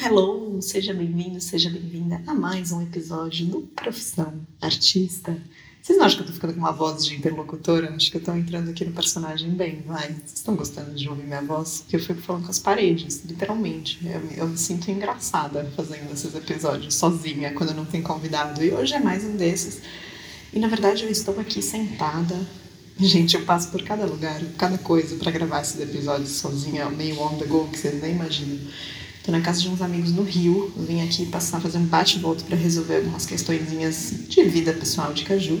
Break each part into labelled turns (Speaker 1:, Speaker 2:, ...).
Speaker 1: hello! Seja bem-vindo, seja bem-vinda a mais um episódio do Profissão Artista. Vocês não acham que eu tô ficando com uma voz de interlocutora? Acho que eu tô entrando aqui no personagem bem, vai. Vocês estão gostando de ouvir minha voz? Que eu fico falando com as paredes, literalmente. Eu, eu me sinto engraçada fazendo esses episódios sozinha, quando não tem convidado. E hoje é mais um desses. E na verdade eu estou aqui sentada. Gente, eu passo por cada lugar, cada coisa para gravar esses episódios sozinha, meio on the go, que vocês nem imaginam. Tô na casa de uns amigos no Rio. vim aqui passar, fazer um bate-volta para resolver algumas questõezinhas de vida pessoal de Caju.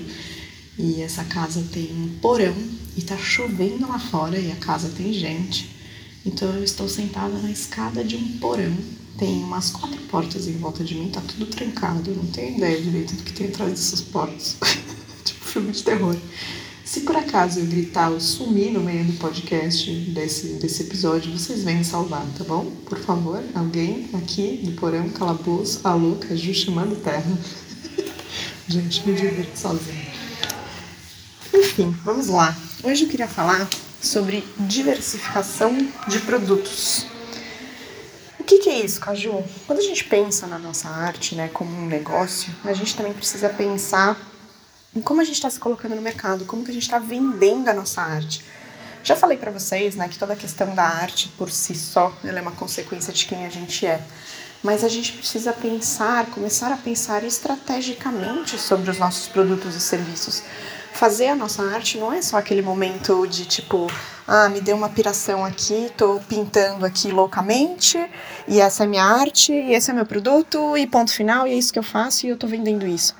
Speaker 1: E essa casa tem um porão e tá chovendo lá fora e a casa tem gente. Então eu estou sentada na escada de um porão. Tem umas quatro portas em volta de mim, tá tudo trancado. Eu não tenho ideia direito do que tem atrás dessas portas. tipo filme de terror. Se por acaso eu gritar ou sumir no meio do podcast desse, desse episódio, vocês vêm salvar, tá bom? Por favor, alguém aqui do porão, calabouço, alô, Caju chamando terra. Gente, me divirto sozinho. Enfim, vamos lá. Hoje eu queria falar sobre diversificação de produtos. O que, que é isso, Caju? Quando a gente pensa na nossa arte, né, como um negócio, a gente também precisa pensar em como a gente está se colocando no mercado, como que a gente está vendendo a nossa arte. Já falei para vocês, né, que toda a questão da arte por si só, ela é uma consequência de quem a gente é. Mas a gente precisa pensar, começar a pensar estrategicamente sobre os nossos produtos e serviços. Fazer a nossa arte não é só aquele momento de tipo, ah, me deu uma piração aqui, tô pintando aqui loucamente, e essa é minha arte, e esse é meu produto, e ponto final, e é isso que eu faço, e eu tô vendendo isso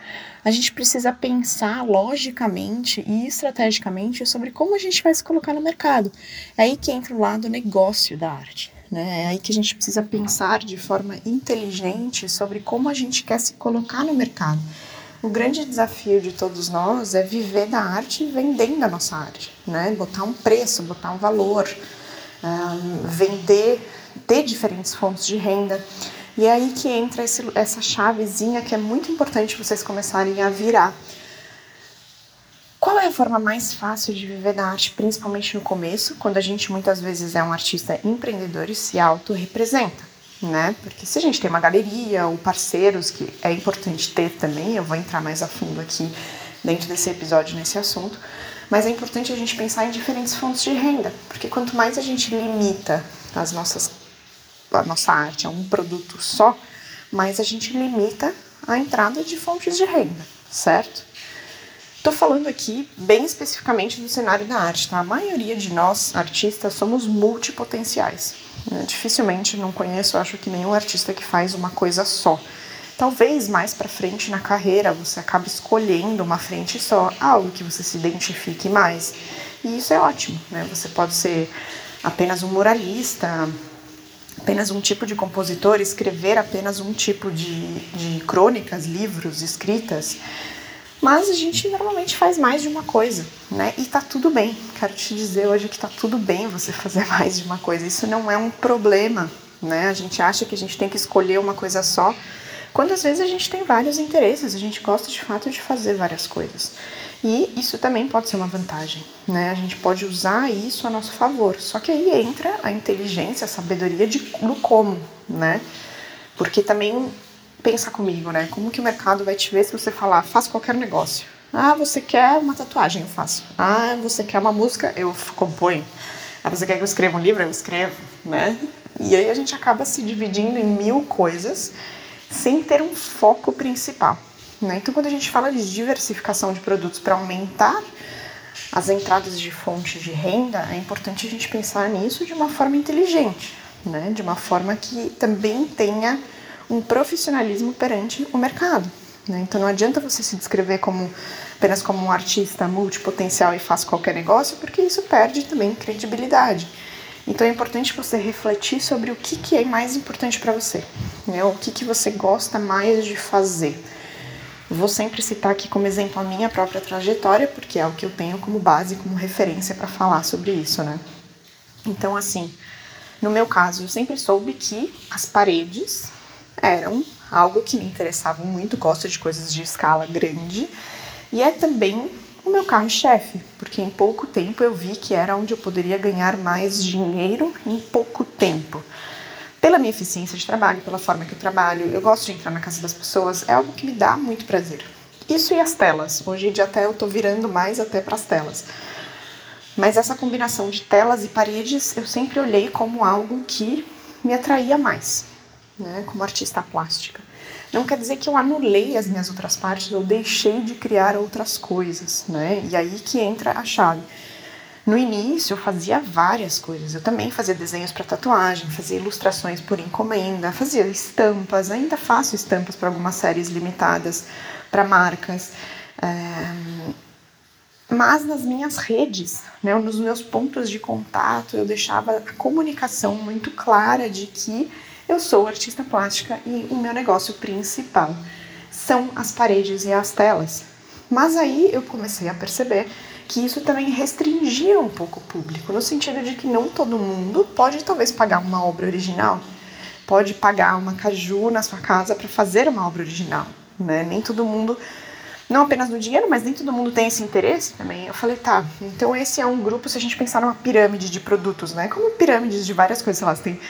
Speaker 1: a gente precisa pensar logicamente e estrategicamente sobre como a gente vai se colocar no mercado. É aí que entra o lado negócio da arte. Né? É aí que a gente precisa pensar de forma inteligente sobre como a gente quer se colocar no mercado. O grande desafio de todos nós é viver da arte vendendo a nossa arte, né? Botar um preço, botar um valor, um, vender, ter diferentes fontes de renda. E é aí que entra esse, essa chavezinha que é muito importante vocês começarem a virar. Qual é a forma mais fácil de viver da arte, principalmente no começo, quando a gente muitas vezes é um artista empreendedor e se auto-representa? Né? Porque se a gente tem uma galeria ou parceiros, que é importante ter também, eu vou entrar mais a fundo aqui dentro desse episódio nesse assunto, mas é importante a gente pensar em diferentes fontes de renda, porque quanto mais a gente limita as nossas a nossa arte é um produto só, mas a gente limita a entrada de fontes de renda, certo? Estou falando aqui bem especificamente do cenário da arte, tá? A maioria de nós, artistas, somos multipotenciais. Né? Dificilmente não conheço, acho que nenhum artista que faz uma coisa só. Talvez mais para frente na carreira você acabe escolhendo uma frente só, algo que você se identifique mais. E isso é ótimo, né? Você pode ser apenas um muralista, apenas um tipo de compositor, escrever apenas um tipo de, de crônicas, livros, escritas. Mas a gente normalmente faz mais de uma coisa, né? E tá tudo bem. Quero te dizer hoje que tá tudo bem você fazer mais de uma coisa. Isso não é um problema, né? A gente acha que a gente tem que escolher uma coisa só, quando às vezes a gente tem vários interesses, a gente gosta de fato de fazer várias coisas. E isso também pode ser uma vantagem, né? A gente pode usar isso a nosso favor. Só que aí entra a inteligência, a sabedoria de, do como, né? Porque também pensa comigo, né? Como que o mercado vai te ver se você falar, faz qualquer negócio? Ah, você quer uma tatuagem? Eu faço. Ah, você quer uma música? Eu componho. Ah, você quer que eu escreva um livro? Eu escrevo, né? E aí a gente acaba se dividindo em mil coisas sem ter um foco principal. Né? Então, quando a gente fala de diversificação de produtos para aumentar as entradas de fontes de renda, é importante a gente pensar nisso de uma forma inteligente, né? de uma forma que também tenha um profissionalismo perante o mercado. Né? Então, não adianta você se descrever como apenas como um artista multipotencial e faz qualquer negócio, porque isso perde também credibilidade. Então é importante você refletir sobre o que, que é mais importante para você, né? o que, que você gosta mais de fazer. Vou sempre citar aqui como exemplo a minha própria trajetória, porque é o que eu tenho como base, como referência para falar sobre isso, né? Então, assim, no meu caso, eu sempre soube que as paredes eram algo que me interessava muito, gosto de coisas de escala grande, e é também o meu carro-chefe, porque em pouco tempo eu vi que era onde eu poderia ganhar mais dinheiro em pouco tempo.
Speaker 2: pela minha eficiência de trabalho, pela forma que eu trabalho, eu gosto de entrar na casa das pessoas, é algo que me dá muito prazer. Isso e as telas. Hoje em dia até eu tô virando mais até para as telas. Mas essa combinação de telas e paredes eu sempre olhei como algo que me atraía mais, né, como artista plástica. Não quer dizer que eu anulei as minhas outras partes, eu deixei de criar outras coisas, né? E aí que entra a chave. No início eu fazia várias coisas. Eu também fazia desenhos para tatuagem, fazia ilustrações por encomenda, fazia estampas, ainda faço estampas para algumas séries limitadas para marcas. É... Mas nas minhas redes, né, nos meus pontos de contato, eu deixava a comunicação muito clara de que eu sou artista plástica e o meu negócio principal são as paredes e as telas. Mas aí eu comecei a perceber que isso também restringia um pouco o público, no sentido de que não todo mundo pode talvez pagar uma obra original, pode pagar uma caju na sua casa para fazer uma obra original, né? Nem todo mundo, não apenas no dinheiro, mas nem todo mundo tem esse interesse também. Eu falei, tá, então esse é um grupo, se a gente pensar numa pirâmide de produtos, né? Como pirâmides de várias coisas, sei lá, você tem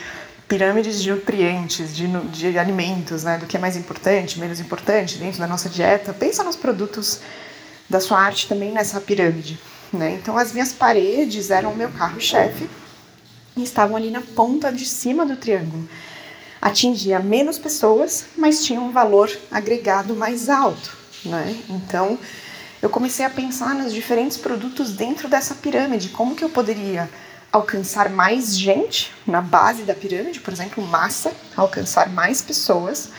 Speaker 2: pirâmides de nutrientes, de, de alimentos, né, do que é mais importante, menos importante dentro da nossa dieta. Pensa nos produtos da sua arte também nessa pirâmide, né? Então as minhas paredes eram o meu carro-chefe e estavam ali na ponta de cima do triângulo. Atingia menos pessoas, mas tinha um valor agregado mais alto, né? Então eu comecei a pensar nos diferentes produtos dentro dessa pirâmide, como que eu poderia alcançar mais gente na base da pirâmide, por exemplo, massa, alcançar mais pessoas,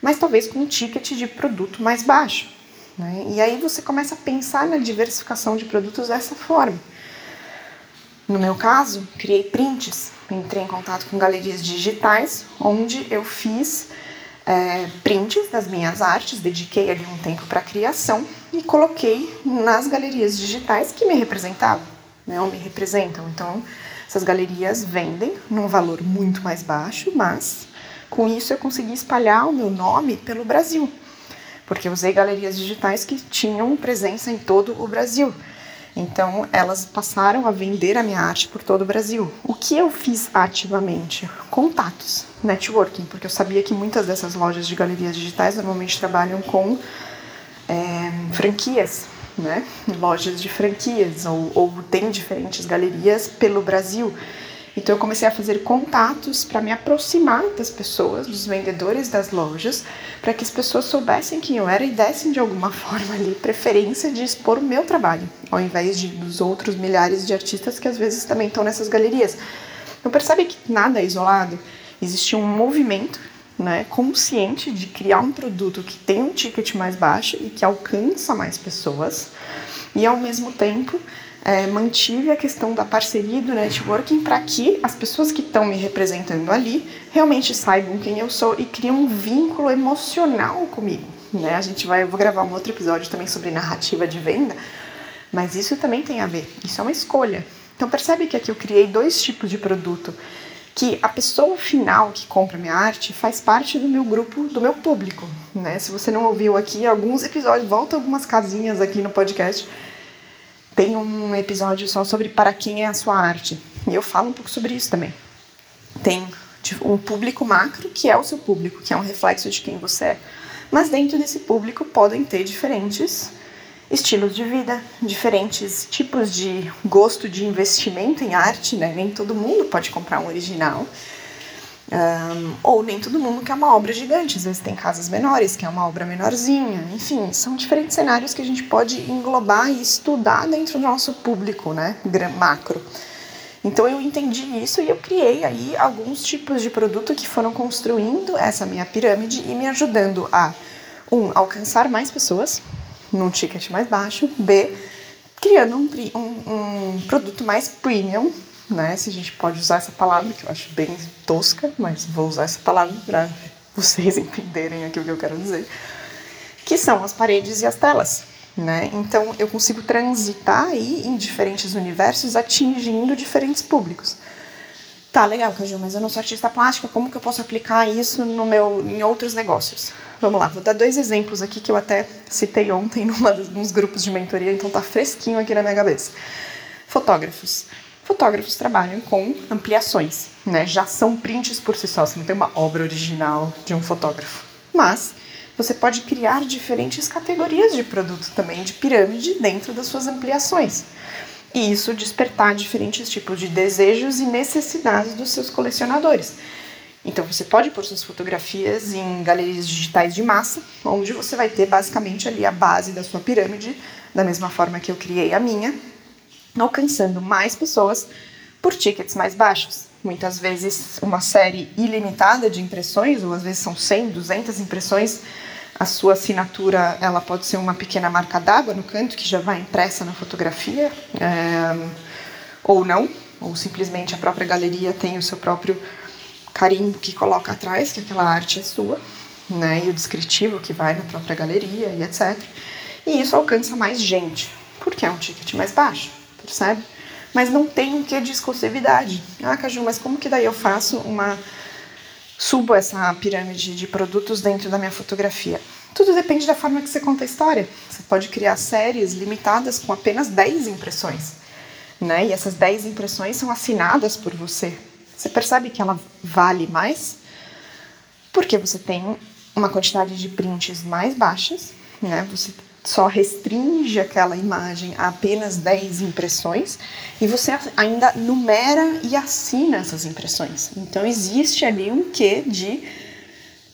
Speaker 2: mas talvez com um ticket de produto mais baixo. Né? E aí você começa a pensar na diversificação de produtos dessa forma. No meu caso, criei prints, entrei em contato com galerias digitais, onde eu fiz é, prints das minhas artes, dediquei ali um tempo para criação e coloquei nas galerias digitais que me representavam né, ou me representam. Então, essas galerias vendem num valor muito mais baixo, mas com isso eu consegui espalhar o meu nome pelo Brasil, porque usei galerias digitais que tinham presença em todo o Brasil. Então, elas passaram a vender a minha arte por todo o Brasil. O que eu fiz ativamente? Contatos, networking, porque eu sabia que muitas dessas lojas de galerias digitais normalmente trabalham com é, franquias né? Lojas de franquias ou, ou tem diferentes galerias pelo Brasil. Então eu comecei a fazer contatos para me aproximar das pessoas, dos vendedores das lojas, para que as pessoas soubessem quem eu era e dessem de alguma forma ali preferência de expor o meu trabalho, ao invés de dos outros milhares de artistas que às vezes também estão nessas galerias. Então percebe que nada é isolado, existe um movimento né, consciente de criar um produto que tem um ticket mais baixo e que alcança mais pessoas, e ao mesmo tempo é, mantive a questão da parceria e do networking para que as pessoas que estão me representando ali realmente saibam quem eu sou e criem um vínculo emocional comigo. Né? A gente vai, eu vou gravar um outro episódio também sobre narrativa de venda, mas isso também tem a ver, isso é uma escolha. Então percebe que aqui eu criei dois tipos de produto que a pessoa final que compra minha arte faz parte do meu grupo, do meu público, né? Se você não ouviu aqui alguns episódios, volta algumas casinhas aqui no podcast. Tem um episódio só sobre para quem é a sua arte. E eu falo um pouco sobre isso também. Tem tipo, um público macro, que é o seu público, que é um reflexo de quem você é. Mas dentro desse público podem ter diferentes estilos de vida, diferentes tipos de gosto de investimento em arte, né? Nem todo mundo pode comprar um original. Um, ou nem todo mundo quer uma obra gigante, às vezes tem casas menores, que é uma obra menorzinha, enfim, são diferentes cenários que a gente pode englobar e estudar dentro do nosso público, né, macro. Então eu entendi isso e eu criei aí alguns tipos de produto que foram construindo essa minha pirâmide e me ajudando a um alcançar mais pessoas, num ticket mais baixo, B, criando um, um, um produto mais premium, né? Se a gente pode usar essa palavra, que eu acho bem tosca, mas vou usar essa palavra para vocês entenderem aqui o que eu quero dizer, que são as paredes e as telas. Né? Então eu consigo transitar aí em diferentes universos, atingindo diferentes públicos. Tá, legal, Caju, mas eu não sou artista plástica, como que eu posso aplicar isso no meu, em outros negócios? Vamos lá, vou dar dois exemplos aqui que eu até citei ontem numa dos, nos grupos de mentoria, então tá fresquinho aqui na minha cabeça. Fotógrafos. fotógrafos trabalham com ampliações, né? Já são prints por si só, você não tem uma obra original de um fotógrafo. Mas você pode criar diferentes categorias de produto também, de pirâmide, dentro das suas ampliações. E isso despertar diferentes tipos de desejos e necessidades dos seus colecionadores. Então você pode pôr suas fotografias em galerias digitais de massa, onde você vai ter basicamente ali a base da sua pirâmide, da mesma forma que eu criei a minha, alcançando mais pessoas por tickets mais baixos. Muitas vezes uma série ilimitada de impressões, ou às vezes são 100, 200 impressões, a sua assinatura ela pode ser uma pequena marca d'água no canto que já vai impressa na fotografia, é, ou não, ou simplesmente a própria galeria tem o seu próprio carimbo que coloca atrás, que aquela arte é sua, né, e o descritivo que vai na própria galeria e etc. E isso alcança mais gente, porque é um ticket mais baixo percebe? Mas não tem um quê de exclusividade. Ah, Caju, mas como que daí eu faço uma. Subo essa pirâmide de produtos dentro da minha fotografia? Tudo depende da forma que você conta a história. Você pode criar séries limitadas com apenas 10 impressões. Né? E essas 10 impressões são assinadas por você. Você percebe que ela vale mais? Porque você tem uma quantidade de prints mais baixas, né? Você só restringe aquela imagem a apenas 10 impressões e você ainda numera e assina essas impressões. Então existe ali um quê de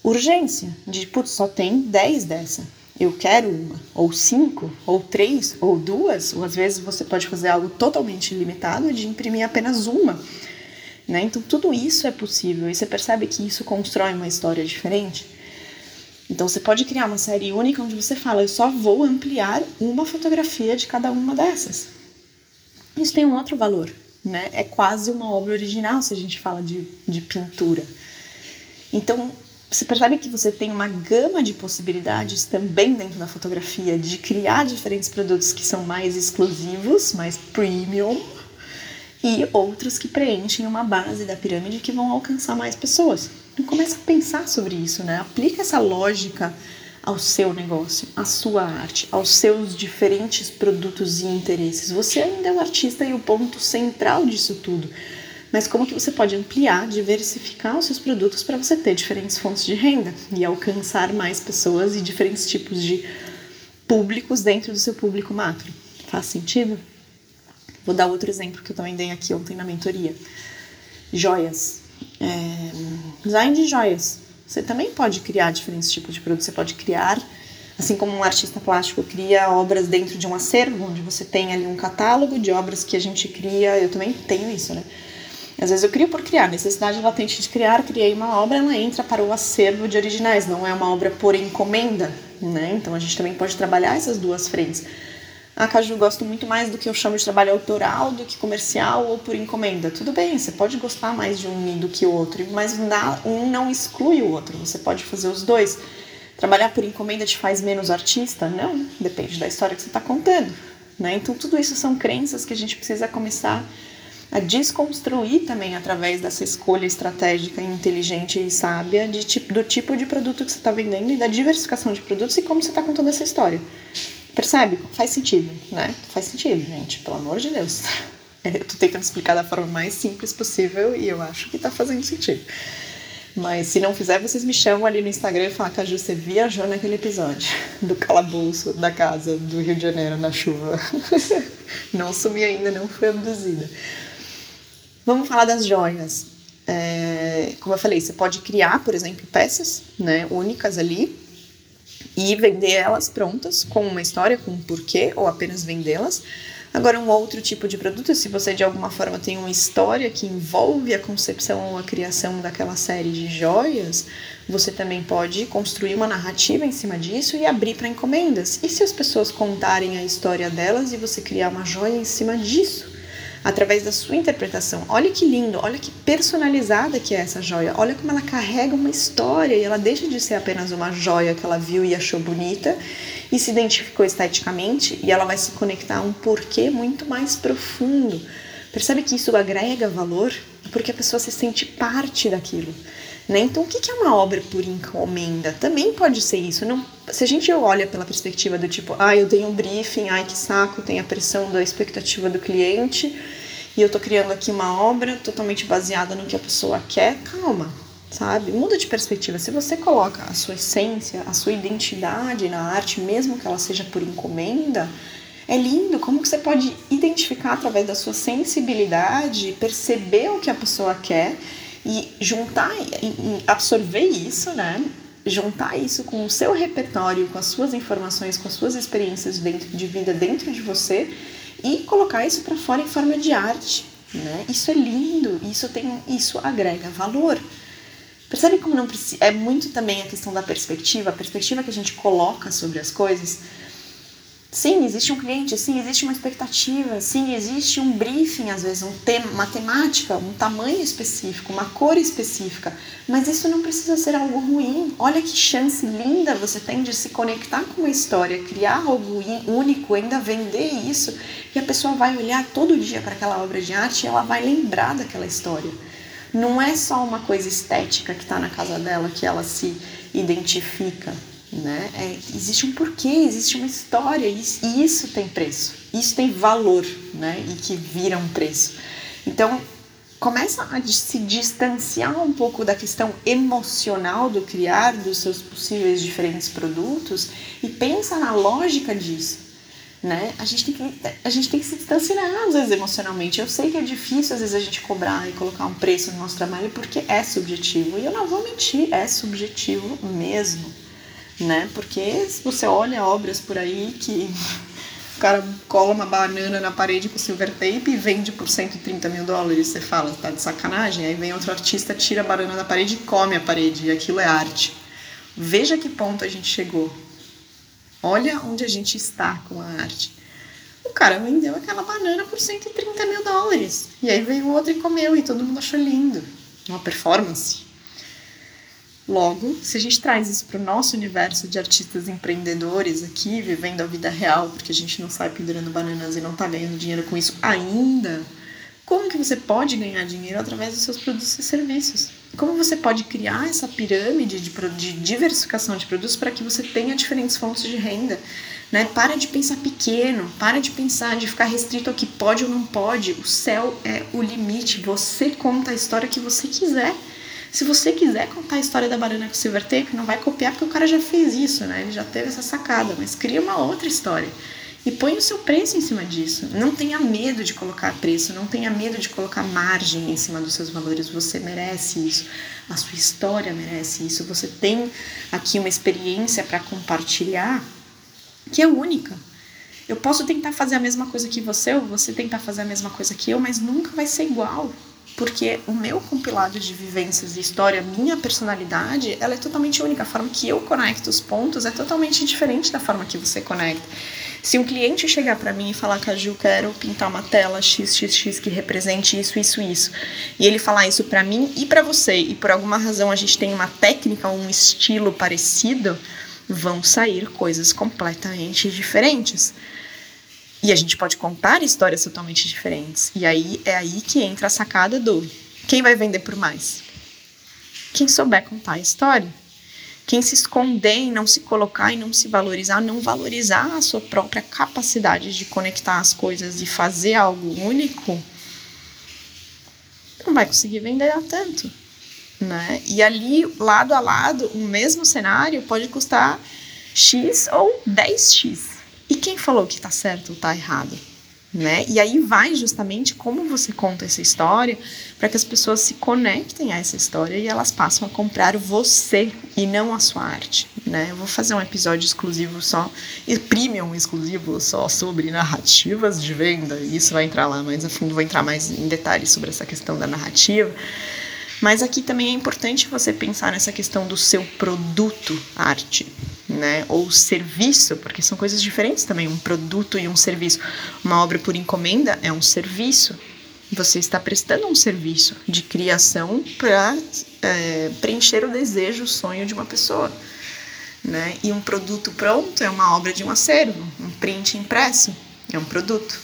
Speaker 2: urgência, de putz, só tem 10 dessa. Eu quero uma, ou cinco, ou três, ou duas, ou às vezes você pode fazer algo totalmente limitado de imprimir apenas uma. Né? Então tudo isso é possível e você percebe que isso constrói uma história diferente. Então você pode criar uma série única onde você fala, eu só vou ampliar uma fotografia de cada uma dessas. Isso tem um outro valor, né? É quase uma obra original se a gente fala de, de pintura. Então você percebe que você tem uma gama de possibilidades também dentro da fotografia de criar diferentes produtos que são mais exclusivos, mais premium, e outros que preenchem uma base da pirâmide que vão alcançar mais pessoas. Começa a pensar sobre isso, né? Aplica essa lógica ao seu negócio, à sua arte, aos seus diferentes produtos e interesses. Você ainda é o artista e o ponto central disso tudo. Mas como que você pode ampliar, diversificar os seus produtos para você ter diferentes fontes de renda e alcançar mais pessoas e diferentes tipos de públicos dentro do seu público macro? Faz sentido? Vou dar outro exemplo que eu também dei aqui ontem na mentoria. Joias é, design de joias. Você também pode criar diferentes tipos de produtos. Você pode criar, assim como um artista plástico cria obras dentro de um acervo, onde você tem ali um catálogo de obras que a gente cria. Eu também tenho isso, né? Às vezes eu crio por criar, necessidade latente de criar, criei uma obra, ela entra para o acervo de originais, não é uma obra por encomenda, né? Então a gente também pode trabalhar essas duas frentes. A Caju gosto muito mais do que eu chamo de trabalho autoral do que comercial ou por encomenda. Tudo bem, você pode gostar mais de um do que o outro, mas um não exclui o outro. Você pode fazer os dois. Trabalhar por encomenda te faz menos artista? Não, depende da história que você está contando. Né? Então, tudo isso são crenças que a gente precisa começar a desconstruir também através dessa escolha estratégica, inteligente e sábia de tipo, do tipo de produto que você está vendendo e da diversificação de produtos e como você está contando essa história. Percebe? Faz sentido, né? Faz sentido, gente, pelo amor de Deus. Eu tô tentando explicar da forma mais simples possível e eu acho que tá fazendo sentido. Mas se não fizer, vocês me chamam ali no Instagram e falam que a você viajou naquele episódio do calabouço da casa do Rio de Janeiro na chuva. não sumi ainda, não fui abduzida. Vamos falar das joias. É, como eu falei, você pode criar, por exemplo, peças né, únicas ali e vender elas prontas, com uma história, com um porquê, ou apenas vendê-las. Agora, um outro tipo de produto, se você de alguma forma tem uma história que envolve a concepção ou a criação daquela série de joias, você também pode construir uma narrativa em cima disso e abrir para encomendas. E se as pessoas contarem a história delas e você criar uma joia em cima disso? Através da sua interpretação. Olha que lindo, olha que personalizada que é essa joia. Olha como ela carrega uma história e ela deixa de ser apenas uma joia que ela viu e achou bonita e se identificou esteticamente e ela vai se conectar a um porquê muito mais profundo. Percebe que isso agrega valor porque a pessoa se sente parte daquilo. Né? Então, o que é uma obra por encomenda? Também pode ser isso. Não, se a gente olha pela perspectiva do tipo, ah, eu tenho um briefing, ai que saco, tem a pressão da expectativa do cliente, e eu tô criando aqui uma obra totalmente baseada no que a pessoa quer, calma, sabe? Muda de perspectiva. Se você coloca a sua essência, a sua identidade na arte, mesmo que ela seja por encomenda, é lindo como que você pode identificar através da sua sensibilidade, perceber o que a pessoa quer e juntar absorver isso, né? Juntar isso com o seu repertório, com as suas informações, com as suas experiências dentro de vida dentro de você e colocar isso para fora em forma de arte, né? Isso é lindo, isso tem, isso agrega valor. Percebe como não precisa, é muito também a questão da perspectiva, a perspectiva que a gente coloca sobre as coisas Sim, existe um cliente, sim, existe uma expectativa, sim, existe um briefing, às vezes, um tema, uma temática, um tamanho específico, uma cor específica, mas isso não precisa ser algo ruim. Olha que chance linda você tem de se conectar com uma história, criar algo único, ainda vender isso, e a pessoa vai olhar todo dia para aquela obra de arte e ela vai lembrar daquela história. Não é só uma coisa estética que está na casa dela que ela se identifica né? É, existe um porquê, existe uma história e isso tem preço, isso tem valor, né? E que vira um preço. Então começa a se distanciar um pouco da questão emocional do criar dos seus possíveis diferentes produtos e pensa na lógica disso. Né? A, gente tem que, a gente tem que se distanciar às vezes emocionalmente. Eu sei que é difícil às vezes a gente cobrar e colocar um preço no nosso trabalho porque é subjetivo. E eu não vou mentir, é subjetivo mesmo né? Porque se você olha obras por aí que o cara cola uma banana na parede com silver tape e vende por 130 mil dólares, você fala, tá de sacanagem? Aí vem outro artista, tira a banana da parede e come a parede, e aquilo é arte. Veja que ponto a gente chegou. Olha onde a gente está com a arte. O cara vendeu aquela banana por 130 mil dólares. E aí veio outro e comeu, e todo mundo achou lindo. Uma performance. Logo, se a gente traz isso para o nosso universo de artistas empreendedores aqui, vivendo a vida real, porque a gente não sai pendurando bananas e não está ganhando dinheiro com isso ainda, como que você pode ganhar dinheiro através dos seus produtos e serviços? Como você pode criar essa pirâmide de, de diversificação de produtos para que você tenha diferentes fontes de renda? Né? Para de pensar pequeno, para de pensar de ficar restrito ao que pode ou não pode. O céu é o limite. Você conta a história que você quiser. Se você quiser contar a história da banana com silver tape, não vai copiar porque o cara já fez isso, né? Ele já teve essa sacada, mas cria uma outra história. E põe o seu preço em cima disso. Não tenha medo de colocar preço, não tenha medo de colocar margem em cima dos seus valores. Você merece isso. A sua história merece isso. Você tem aqui uma experiência para compartilhar que é única. Eu posso tentar fazer a mesma coisa que você, ou você tentar fazer a mesma coisa que eu, mas nunca vai ser igual porque o meu compilado de vivências e história, minha personalidade, ela é totalmente única. A forma que eu conecto os pontos é totalmente diferente da forma que você conecta. Se um cliente chegar para mim e falar, Caju, quero pintar uma tela XXX que represente isso, isso, isso, e ele falar isso para mim e para você, e por alguma razão a gente tem uma técnica, um estilo parecido, vão sair coisas completamente diferentes. E a gente pode contar histórias totalmente diferentes. E aí é aí que entra a sacada do quem vai vender por mais? Quem souber contar a história. Quem se esconder e não se colocar e não se valorizar, não valorizar a sua própria capacidade de conectar as coisas e fazer algo único, não vai conseguir vender a tanto. Né? E ali, lado a lado, o mesmo cenário pode custar X ou 10X. E quem falou que está certo ou está errado? Né? E aí vai justamente como você conta essa história para que as pessoas se conectem a essa história e elas passam a comprar você e não a sua arte, né? Eu vou fazer um episódio exclusivo só, premium exclusivo só sobre narrativas de venda, isso vai entrar lá mais a fundo, vou entrar mais em detalhes sobre essa questão da narrativa. Mas aqui também é importante você pensar nessa questão do seu produto arte, né? Ou serviço, porque são coisas diferentes também, um produto e um serviço. Uma obra por encomenda é um serviço. Você está prestando um serviço de criação para é, preencher o desejo, o sonho de uma pessoa. Né? E um produto pronto é uma obra de um acervo, um print impresso é um produto.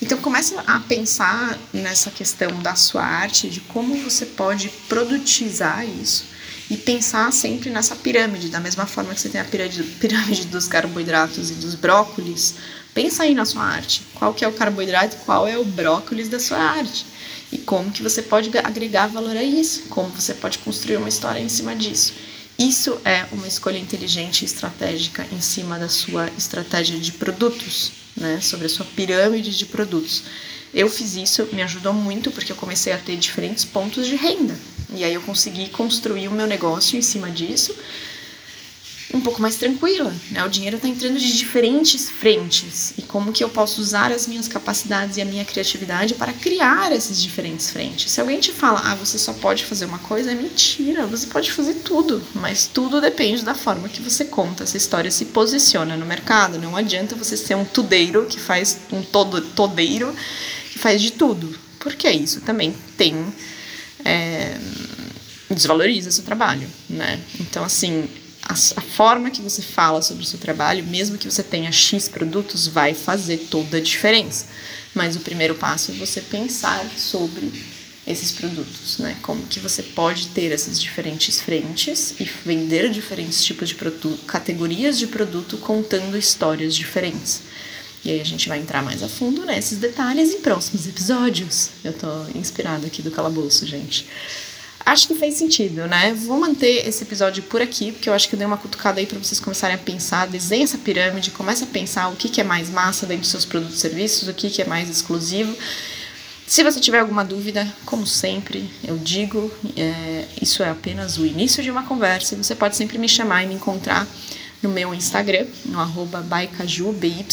Speaker 2: Então comece a pensar nessa questão da sua arte, de como você pode produtizar isso e pensar sempre nessa pirâmide, da mesma forma que você tem a pirâmide, dos carboidratos e dos brócolis, pensa aí na sua arte, qual que é o carboidrato, qual é o brócolis da sua arte e como que você pode agregar valor a isso, como você pode construir uma história em cima disso. Isso é uma escolha inteligente e estratégica em cima da sua estratégia de produtos, né? Sobre a sua pirâmide de produtos. Eu fiz isso, me ajudou muito porque eu comecei a ter diferentes pontos de renda. E aí eu consegui construir o meu negócio em cima disso um pouco mais tranquila, né? O dinheiro está entrando de diferentes frentes e como que eu posso usar as minhas capacidades e a minha criatividade para criar esses diferentes frentes. Se alguém te fala, ah, você só pode fazer uma coisa, é mentira. Você pode fazer tudo, mas tudo depende da forma que você conta essa história, se posiciona no mercado. Não adianta você ser um tudeiro que faz um todo todeiro que faz de tudo, porque isso também tem desvaloriza seu trabalho, né? Então assim a, a, forma que você fala sobre o seu trabalho, mesmo que você tenha X produtos, vai fazer toda a diferença. Mas o primeiro passo é você pensar sobre esses produtos, né? Como que você pode ter essas diferentes frentes e vender diferentes tipos de produto, categorias de produto contando histórias diferentes. E aí a gente vai entrar mais a fundo nesses detalhes em próximos episódios. Eu tô inspirada aqui do calabouço, gente. Acho que fez sentido, né? Vou manter esse episódio por aqui, porque eu acho que eu dei uma cutucada aí para vocês começarem a pensar, desenha essa pirâmide, começa a pensar o que, que é mais massa dentro dos seus produtos e serviços, o que, que é mais exclusivo. Se você tiver alguma dúvida, como sempre, eu digo, é, isso é apenas o início de uma conversa você pode sempre me chamar e me encontrar no meu Instagram, no arroba bycaju, B-Y,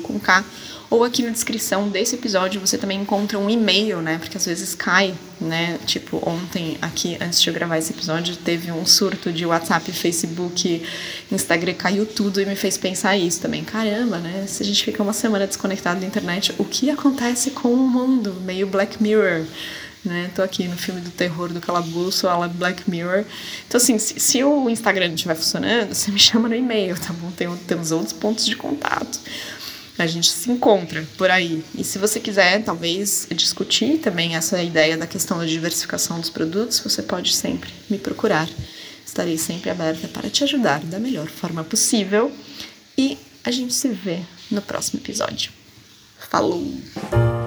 Speaker 2: com K, ou aqui na descrição desse episódio você também encontra um e-mail, né? Porque às vezes cai, né? Tipo, ontem aqui, antes de eu gravar esse episódio, teve um surto de WhatsApp, Facebook, Instagram, caiu tudo e me fez pensar isso também. Caramba, né? Se a gente fica uma semana desconectado da internet, o que acontece com o mundo? Meio Black Mirror. Né? Tô aqui no filme do terror do calabouço, ela Black Mirror. Então, assim, se, se o Instagram não estiver funcionando, você me chama no e-mail, tá bom? Tem, temos outros pontos de contato. A gente se encontra por aí. E se você quiser, talvez, discutir também essa ideia da questão da diversificação dos produtos, você pode sempre me procurar. Estarei sempre aberta para te ajudar da melhor forma possível. E a gente se vê no próximo episódio. Falou!